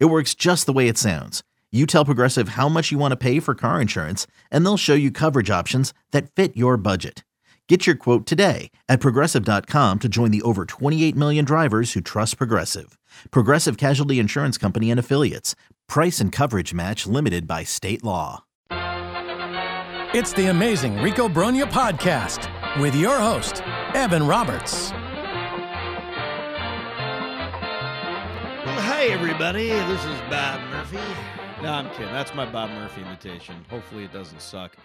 It works just the way it sounds. You tell Progressive how much you want to pay for car insurance, and they'll show you coverage options that fit your budget. Get your quote today at progressive.com to join the over 28 million drivers who trust Progressive. Progressive Casualty Insurance Company and Affiliates. Price and coverage match limited by state law. It's the amazing Rico Brogna podcast with your host, Evan Roberts. Um, hey, everybody. This is Bob Murphy. No, I'm kidding. That's my Bob Murphy invitation. Hopefully, it doesn't suck.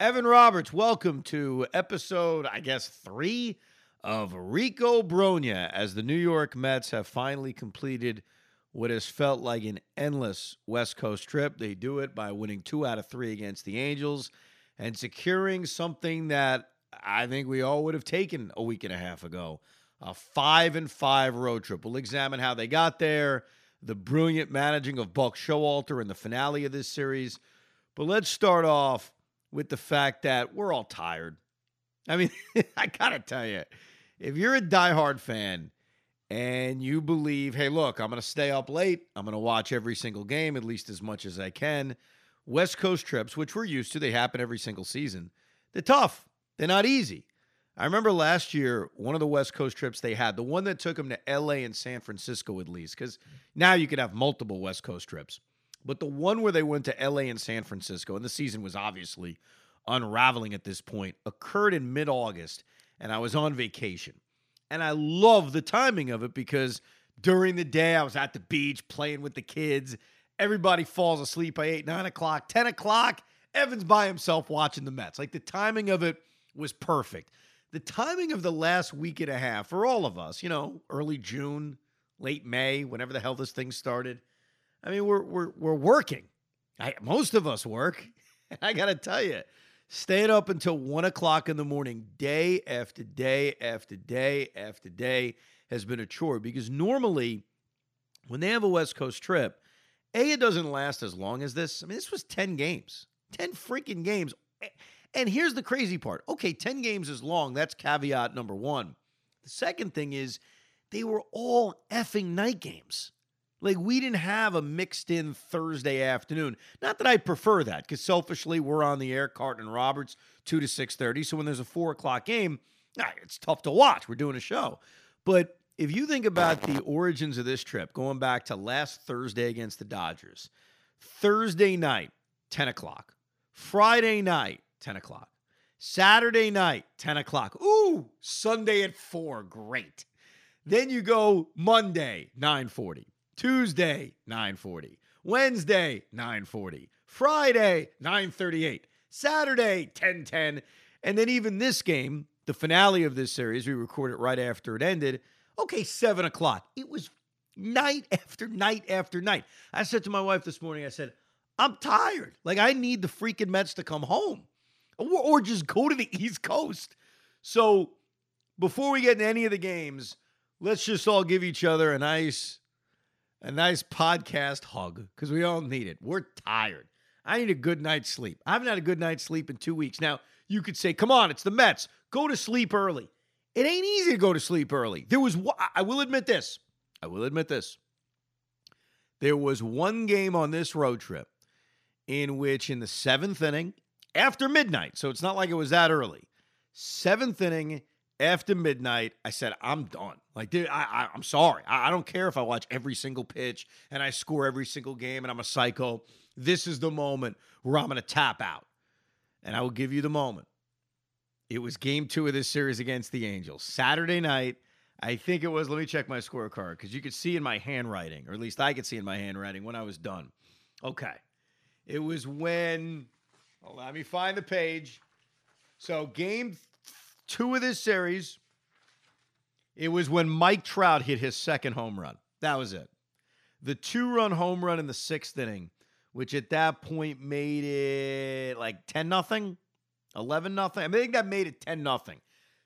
Evan Roberts, welcome to episode, I guess, three of Rico Brogna as the New York Mets have finally completed what has felt like an endless West Coast trip. They do it by winning two out of three against the Angels and securing something that I think we all would have taken a week and a half ago a five and five road trip. We'll examine how they got there, the brilliant managing of Buck Showalter in the finale of this series. But let's start off with the fact that we're all tired. I mean, I gotta tell you, if you're a diehard fan and you believe, hey, look, I'm gonna stay up late, I'm gonna watch every single game, at least as much as I can. West Coast trips, which we're used to, they happen every single season. They're tough. They're not easy. I remember last year, one of the West Coast trips they had, the one that took them to LA and San Francisco at least, because now you could have multiple West Coast trips. But the one where they went to LA and San Francisco, and the season was obviously unraveling at this point, occurred in mid August, and I was on vacation. And I love the timing of it because during the day I was at the beach playing with the kids. Everybody falls asleep by 8, 9 o'clock, 10 o'clock. Evan's by himself watching the Mets. Like the timing of it was perfect the timing of the last week and a half for all of us, you know, early June, late May, whenever the hell this thing started. I mean, we're we're we're working. I, most of us work. I gotta tell you, staying up until one o'clock in the morning, day after day after day after day, has been a chore because normally, when they have a West Coast trip, a it doesn't last as long as this. I mean, this was ten games, ten freaking games. And here's the crazy part. Okay, 10 games is long. That's caveat number one. The second thing is they were all effing night games. Like we didn't have a mixed in Thursday afternoon. Not that I prefer that, because selfishly we're on the air, Carton and Roberts, two to six thirty. So when there's a four o'clock game, ah, it's tough to watch. We're doing a show. But if you think about the origins of this trip, going back to last Thursday against the Dodgers, Thursday night, 10 o'clock. Friday night, 10 o'clock. Saturday night, 10 o'clock. Ooh, Sunday at 4. Great. Then you go Monday, 940. Tuesday, 940. Wednesday, 940. Friday, 938. Saturday, 1010. And then even this game, the finale of this series, we recorded it right after it ended. Okay, 7 o'clock. It was night after night after night. I said to my wife this morning, I said, I'm tired. Like, I need the freaking Mets to come home or, or just go to the East Coast. So before we get into any of the games, let's just all give each other a nice a nice podcast hug because we all need it. We're tired. I need a good night's sleep. I haven't had a good night's sleep in two weeks. Now, you could say, come on, it's the Mets. Go to sleep early. It ain't easy to go to sleep early. There was, I will admit this. I will admit this. There was one game on this road trip in which, in the seventh inning, after midnight. So it's not like it was that early. Seventh inning after midnight, I said, I'm done. Like, dude, I, I, am sorry. I, I don't care if I watch every single pitch and I score every single game and I'm a psycho. This is the moment where I'm going to tap out. And I will give you the moment. It was game two of this series against the Angels. Saturday night, I think it was, let me check my scorecard because you could see in my handwriting, or at least I could see in my handwriting when I was done. Okay. It was when let me find the page. So, game two of this series, it was when Mike Trout hit his second home run. That was it. the two run home run in the sixth inning, which at that point made it like 10 nothing, 11 nothing. I think that made it 10 nothing.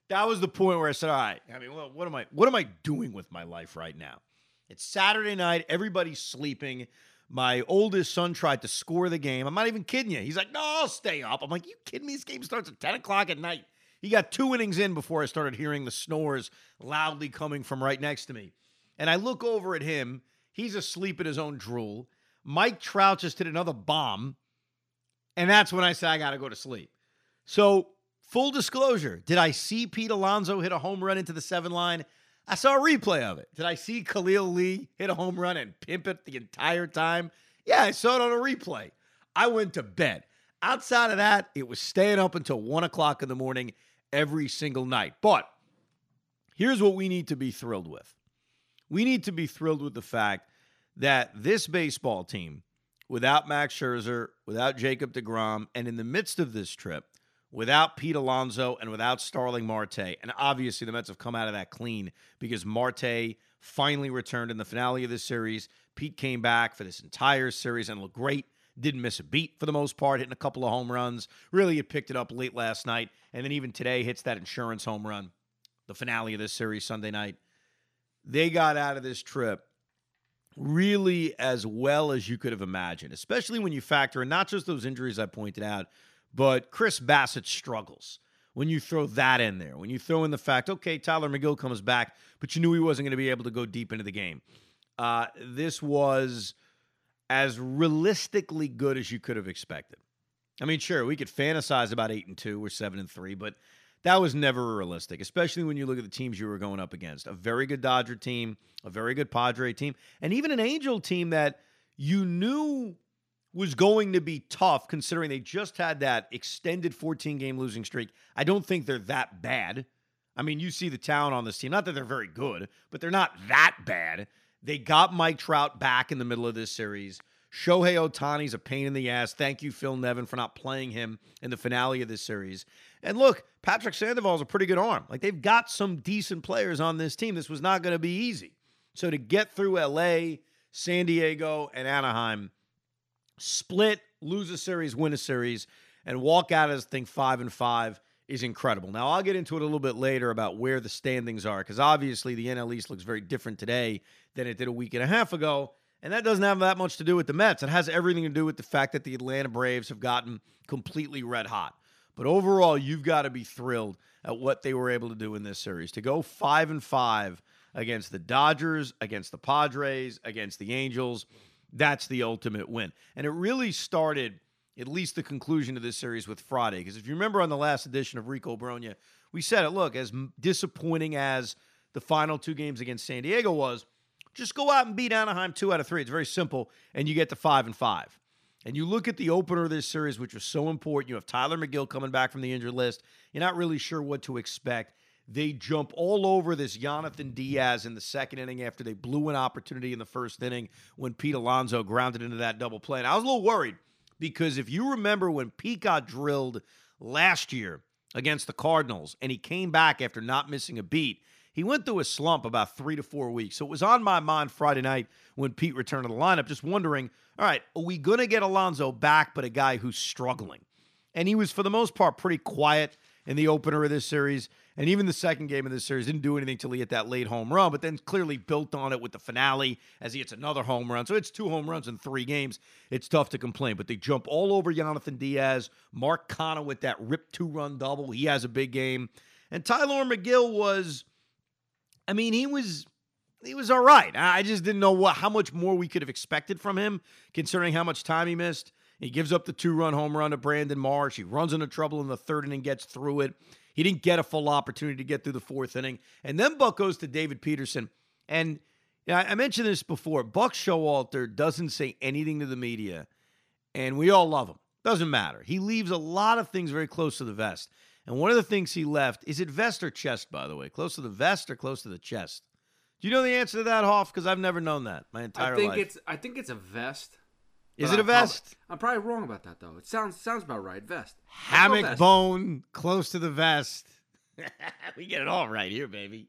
That was the point where I said, all right, I mean, what, what am I what am I doing with my life right now? It's Saturday night, everybody's sleeping. My oldest son tried to score the game. I'm not even kidding you. He's like, no, I'll stay up. I'm like, you kidding me? This game starts at 10 o'clock at night. He got two innings in before I started hearing the snores loudly coming from right next to me. And I look over at him. He's asleep in his own drool. Mike Trout just hit another bomb. And that's when I say I got to go to sleep. So, full disclosure did I see Pete Alonso hit a home run into the seven line? I saw a replay of it. Did I see Khalil Lee hit a home run and pimp it the entire time? Yeah, I saw it on a replay. I went to bed. Outside of that, it was staying up until one o'clock in the morning every single night. But here's what we need to be thrilled with we need to be thrilled with the fact that this baseball team, without Max Scherzer, without Jacob DeGrom, and in the midst of this trip, without Pete Alonso and without Starling Marte, and obviously the Mets have come out of that clean because Marte finally returned in the finale of this series. Pete came back for this entire series and looked great. Didn't miss a beat for the most part, hitting a couple of home runs. Really, it picked it up late last night. And then even today hits that insurance home run, the finale of this series Sunday night. They got out of this trip really as well as you could have imagined, especially when you factor in not just those injuries I pointed out, but Chris Bassitt struggles. When you throw that in there, when you throw in the fact, okay, Tylor Megill comes back, but you knew he wasn't going to be able to go deep into the game. Uh, this was as realistically good as you could have expected. I mean, sure, we could fantasize about eight and two or seven and three, but that was never realistic, especially when you look at the teams you were going up against. A very good Dodger team, a very good Padre team, and even an Angel team that you knew was going to be tough considering they just had that extended 14 game losing streak. I don't think they're that bad. I mean, you see the talent on this team. Not that they're very good, but they're not that bad. They got Mike Trout back in the middle of this series. Shohei Ohtani's a pain in the ass. Thank you, Phil Nevin, for not playing him in the finale of this series. And look, Patrick Sandoval's a pretty good arm. Like they've got some decent players on this team. This was not going to be easy. So to get through LA, San Diego, and Anaheim, split, lose a series, win a series, and walk out as thing five and five is incredible. Now I'll get into it a little bit later about where the standings are, because obviously the NL East looks very different today than it did a week and a half ago. And that doesn't have that much to do with the Mets. It has everything to do with the fact that the Atlanta Braves have gotten completely red hot. But overall, you've got to be thrilled at what they were able to do in this series. To go five and five against the Dodgers, against the Padres, against the Angels, that's the ultimate win. And it really started, at least the conclusion of this series, with Friday. Because if you remember on the last edition of Rico Brogna, we said it look, as disappointing as the final two games against San Diego was, just go out and beat Anaheim two out of three. It's very simple, and you get to five and five. And you look at the opener of this series, which was so important. You have Tylor Megill coming back from the injured list. You're not really sure what to expect. They jump all over this Jhonathan Diaz in the second inning after they blew an opportunity in the first inning when Pete Alonso grounded into that double play. And I was a little worried because if you remember when Pete got drilled last year against the Cardinals and he came back after not missing a beat, he went through a slump about three to four weeks. So it was on my mind Friday night when Pete returned to the lineup, just wondering, all right, are we going to get Alonso back, but a guy who's struggling? And he was, for the most part, pretty quiet in the opener of this series. And even the second game of this series didn't do anything till he hit that late home run, but then clearly built on it with the finale as he hits another home run. So it's two home runs in three games. It's tough to complain, but they jump all over Jhonathan Diaz. Mark Canha with that rip two run double. He has a big game. And Tylor Megill was I mean, he was he was all right. I just didn't know what how much more we could have expected from him, considering how much time he missed. He gives up the two run home run to Brandon Marsh. He runs into trouble in the third inning, gets through it. He didn't get a full opportunity to get through the fourth inning. And then Buck goes to David Peterson. And I mentioned this before. Buck Showalter doesn't say anything to the media, and we all love him. Doesn't matter. He leaves a lot of things very close to the vest. And one of the things he left is it vest or chest, by the way? Close to the vest or close to the chest? Do you know the answer to that, Hoff? Because I've never known that my entire I think life. it's I think it's a vest. Is it a I'm probably- vest? I'm probably wrong about that though. It sounds sounds about right. Vest. Hammock vest. bone close to the vest. we get it all right here, baby.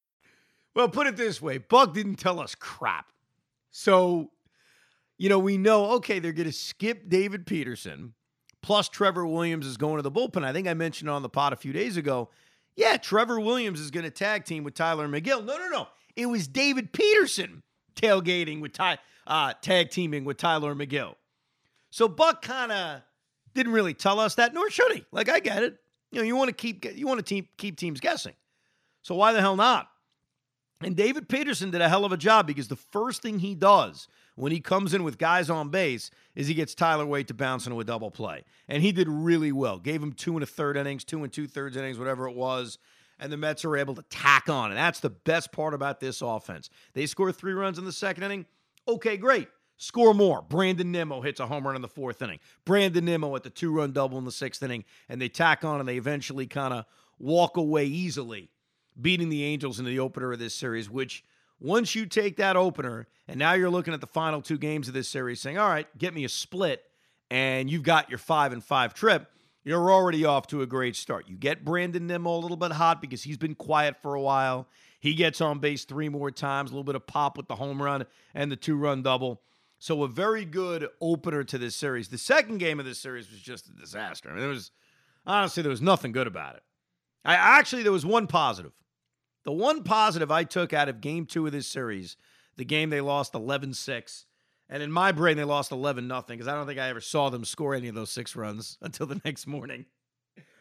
Well, put it this way Buck didn't tell us crap. So, you know, we know, okay, they're going to skip David Peterson, plus Trevor Williams is going to the bullpen. I think I mentioned on the pod a few days ago. Yeah, Trevor Williams is going to tag team with Tylor Megill. No, no, no. It was David Peterson tailgating with Ty, uh, tag teaming with Tylor Megill. So Buck kind of didn't really tell us that, nor should he. Like I get it. You know, you want to keep you want to keep teams guessing. So why the hell not? And David Peterson did a hell of a job because the first thing he does when he comes in with guys on base is he gets Tyler Wade to bounce into a double play. And he did really well. Gave him two and a third innings, two and two thirds innings, whatever it was. And the Mets are able to tack on. And that's the best part about this offense. They score three runs in the second inning. Okay, great. Score more. Brandon Nimmo hits a home run in the fourth inning. Brandon Nimmo at the two run double in the sixth inning. And they tack on and they eventually kind of walk away easily beating the Angels in the opener of this series, which once you take that opener and now you're looking at the final two games of this series saying, all right, get me a split, and you've got your five and five trip, you're already off to a great start. You get Brandon Nimmo a little bit hot because he's been quiet for a while. He gets on base three more times, a little bit of pop with the home run and the two run double. So a very good opener to this series. The second game of this series was just a disaster. I mean, there was honestly there was nothing good about it. I actually there was one positive. The one positive I took out of game two of this series, the game they lost 11 6. And in my brain, they lost 11 nothing because I don't think I ever saw them score any of those six runs until the next morning.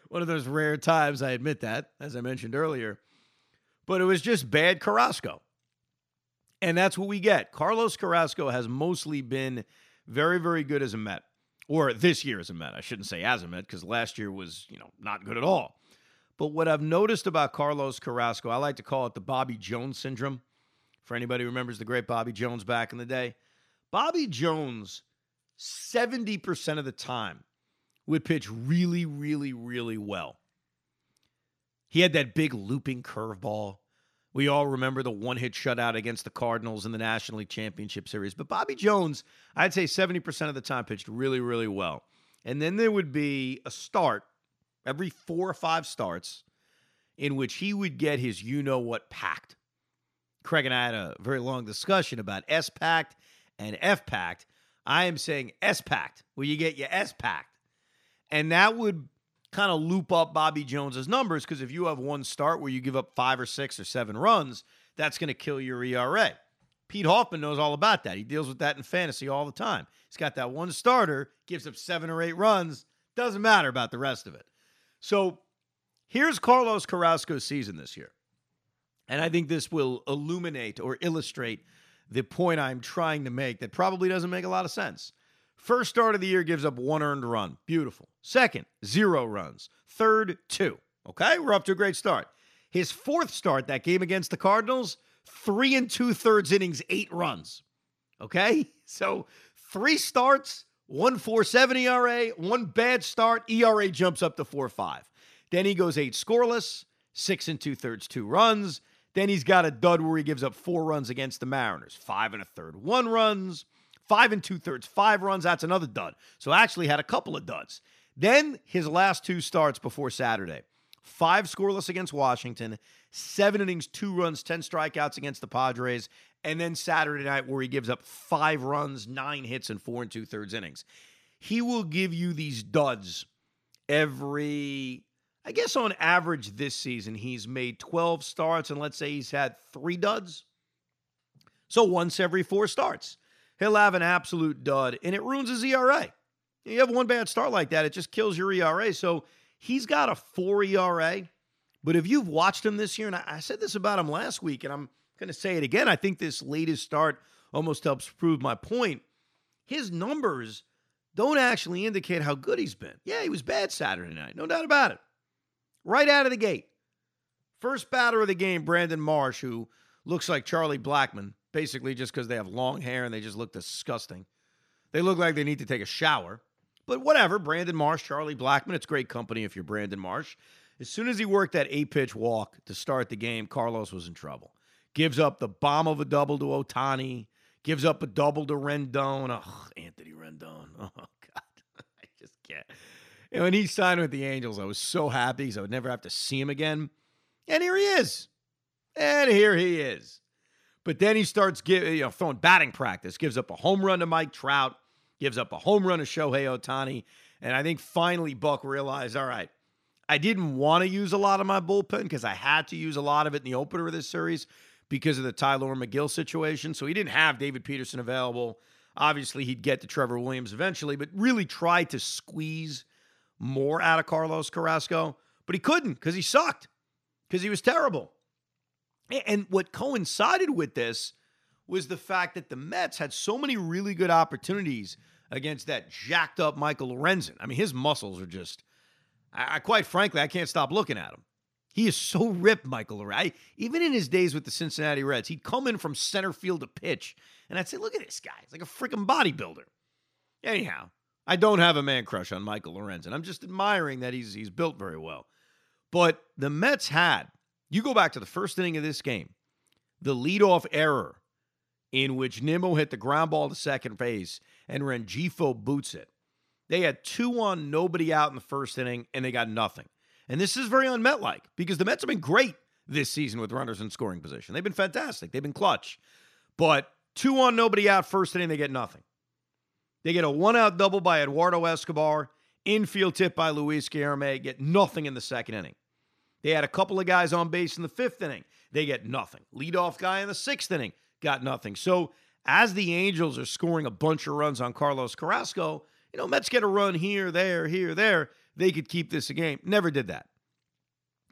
One of those rare times, I admit that, as I mentioned earlier. But it was just bad Carrasco. And that's what we get. Carlos Carrasco has mostly been very, very good as a Met, or this year as a Met. I shouldn't say as a Met because last year was, you know, not good at all. But what I've noticed about Carlos Carrasco, I like to call it the Bobby Jones syndrome. For anybody who remembers the great Bobby Jones back in the day, Bobby Jones, 70% of the time, would pitch really, really, really well. He had that big looping curveball. We all remember the one hit shutout against the Cardinals in the National League Championship Series. But Bobby Jones, I'd say 70% of the time pitched really, really well. And then there would be a start every four or five starts in which he would get his you know what packed. Craig and I had a very long discussion about S packed and F packed. I am saying S packed, where you get your S packed. And that would kind of loop up Bobby Jones's numbers because if you have one start where you give up five or six or seven runs, that's going to kill your ERA. Pete Hoffman knows all about that. He deals with that in fantasy all the time. He's got that one starter, gives up seven or eight runs, doesn't matter about the rest of it. So here's Carlos Carrasco's season this year. And I think this will illuminate or illustrate the point I'm trying to make that probably doesn't make a lot of sense. First start of the year gives up one earned run. Beautiful. Second, zero runs. Third, two. Okay, we're up to a great start. His fourth start, that game against the Cardinals, three and two thirds innings, eight runs. Okay, so three starts, one four seven ERA, one bad start, ERA jumps up to four five. Then he goes eight scoreless, six and two thirds, two runs. Then he's got a dud where he gives up four runs against the Mariners, five and a third, one runs, five and two thirds, five runs. That's another dud. So actually had a couple of duds. Then his last two starts before Saturday, five scoreless against Washington, seven innings, two runs, 10 strikeouts against the Padres, and then Saturday night where he gives up five runs, nine hits, and four and two thirds innings. He will give you these duds every, I guess on average this season, he's made 12 starts, and let's say he's had three duds. So once every four starts, he'll have an absolute dud, and it ruins his ERA. You have one bad start like that, it just kills your ERA. So he's got a four ERA. But if you've watched him this year, and I said this about him last week, and I'm going to say it again. I think this latest start almost helps prove my point. His numbers don't actually indicate how good he's been. Yeah, he was bad Saturday night, no doubt about it. Right out of the gate. First batter of the game, Brandon Marsh, who looks like Charlie Blackmon, basically just because they have long hair and they just look disgusting. They look like they need to take a shower. But whatever, Brandon Marsh, Charlie Blackmon, it's great company if you're Brandon Marsh. As soon as he worked that eight pitch walk to start the game, Carlos was in trouble. Gives up the bomb of a double to Ohtani, gives up a double to Rendon. Oh, Anthony Rendon. Oh, God. I just can't. And when he signed with the Angels, I was so happy because I would never have to see him again. And here he is. And here he is. But then he starts you know, throwing batting practice, gives up a home run to Mike Trout, gives up a home run to Shohei Ohtani. And I think finally Buck realized, all right, I didn't want to use a lot of my bullpen because I had to use a lot of it in the opener of this series because of the Tylor Megill situation. So he didn't have David Peterson available. Obviously, he'd get to Trevor Williams eventually, but really tried to squeeze more out of Carlos Carrasco. But he couldn't because he sucked, because he was terrible. And what coincided with this was the fact that the Mets had so many really good opportunities against that jacked up Michael Lorenzen. I mean, his muscles are just, I, I quite frankly, I can't stop looking at him. He is so ripped, Michael Lorenzen. Even in his days with the Cincinnati Reds, he'd come in from center field to pitch, and I'd say, look at this guy. He's like a freaking bodybuilder. Anyhow, I don't have a man crush on Michael Lorenzen. I'm just admiring that he's he's built very well. But the Mets had you go back to the first inning of this game, the leadoff error in which Nimmo hit the ground ball to second base and Rengifo boots it. They had two on, nobody out in the first inning, and they got nothing. And this is very unmet like because the Mets have been great this season with runners in scoring position. They've been fantastic, they've been clutch. But two on, nobody out, first inning, they get nothing. They get a one out double by Eduardo Escobar, infield tip by Luis Guillorme, get nothing in the second inning. They had a couple of guys on base in the fifth inning. They get nothing. Leadoff guy in the sixth inning got nothing. So as the Angels are scoring a bunch of runs on Carlos Carrasco, you know, Mets get a run here, there, here, there. They could keep this a game. Never did that.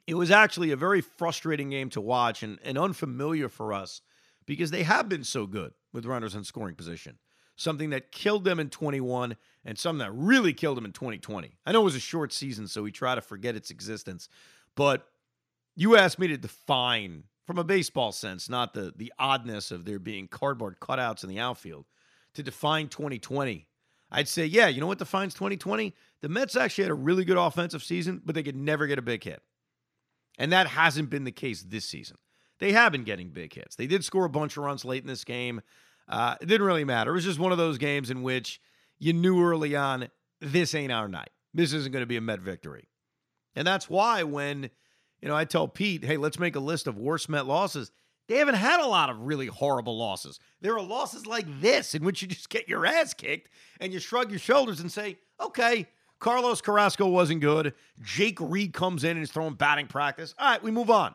It was actually a very frustrating game to watch and, and unfamiliar for us because they have been so good with runners in scoring position. Something that killed them in 21 and something that really killed them in 2020. I know it was a short season, so we try to forget its existence. But you asked me to define from a baseball sense, not the the oddness of there being cardboard cutouts in the outfield, to define 2020. I'd say, yeah, you know what defines 2020? The Mets actually had a really good offensive season, but they could never get a big hit. And that hasn't been the case this season. They have been getting big hits. They did score a bunch of runs late in this game. Uh, it didn't really matter. It was just one of those games in which you knew early on this ain't our night. This isn't going to be a Met victory. And that's why when, you know, I tell Pete, hey, let's make a list of worst Met losses. They haven't had a lot of really horrible losses. There are losses like this in which you just get your ass kicked and you shrug your shoulders and say, okay, Carlos Carrasco wasn't good. Jake Reed comes in and is throwing batting practice. All right, we move on.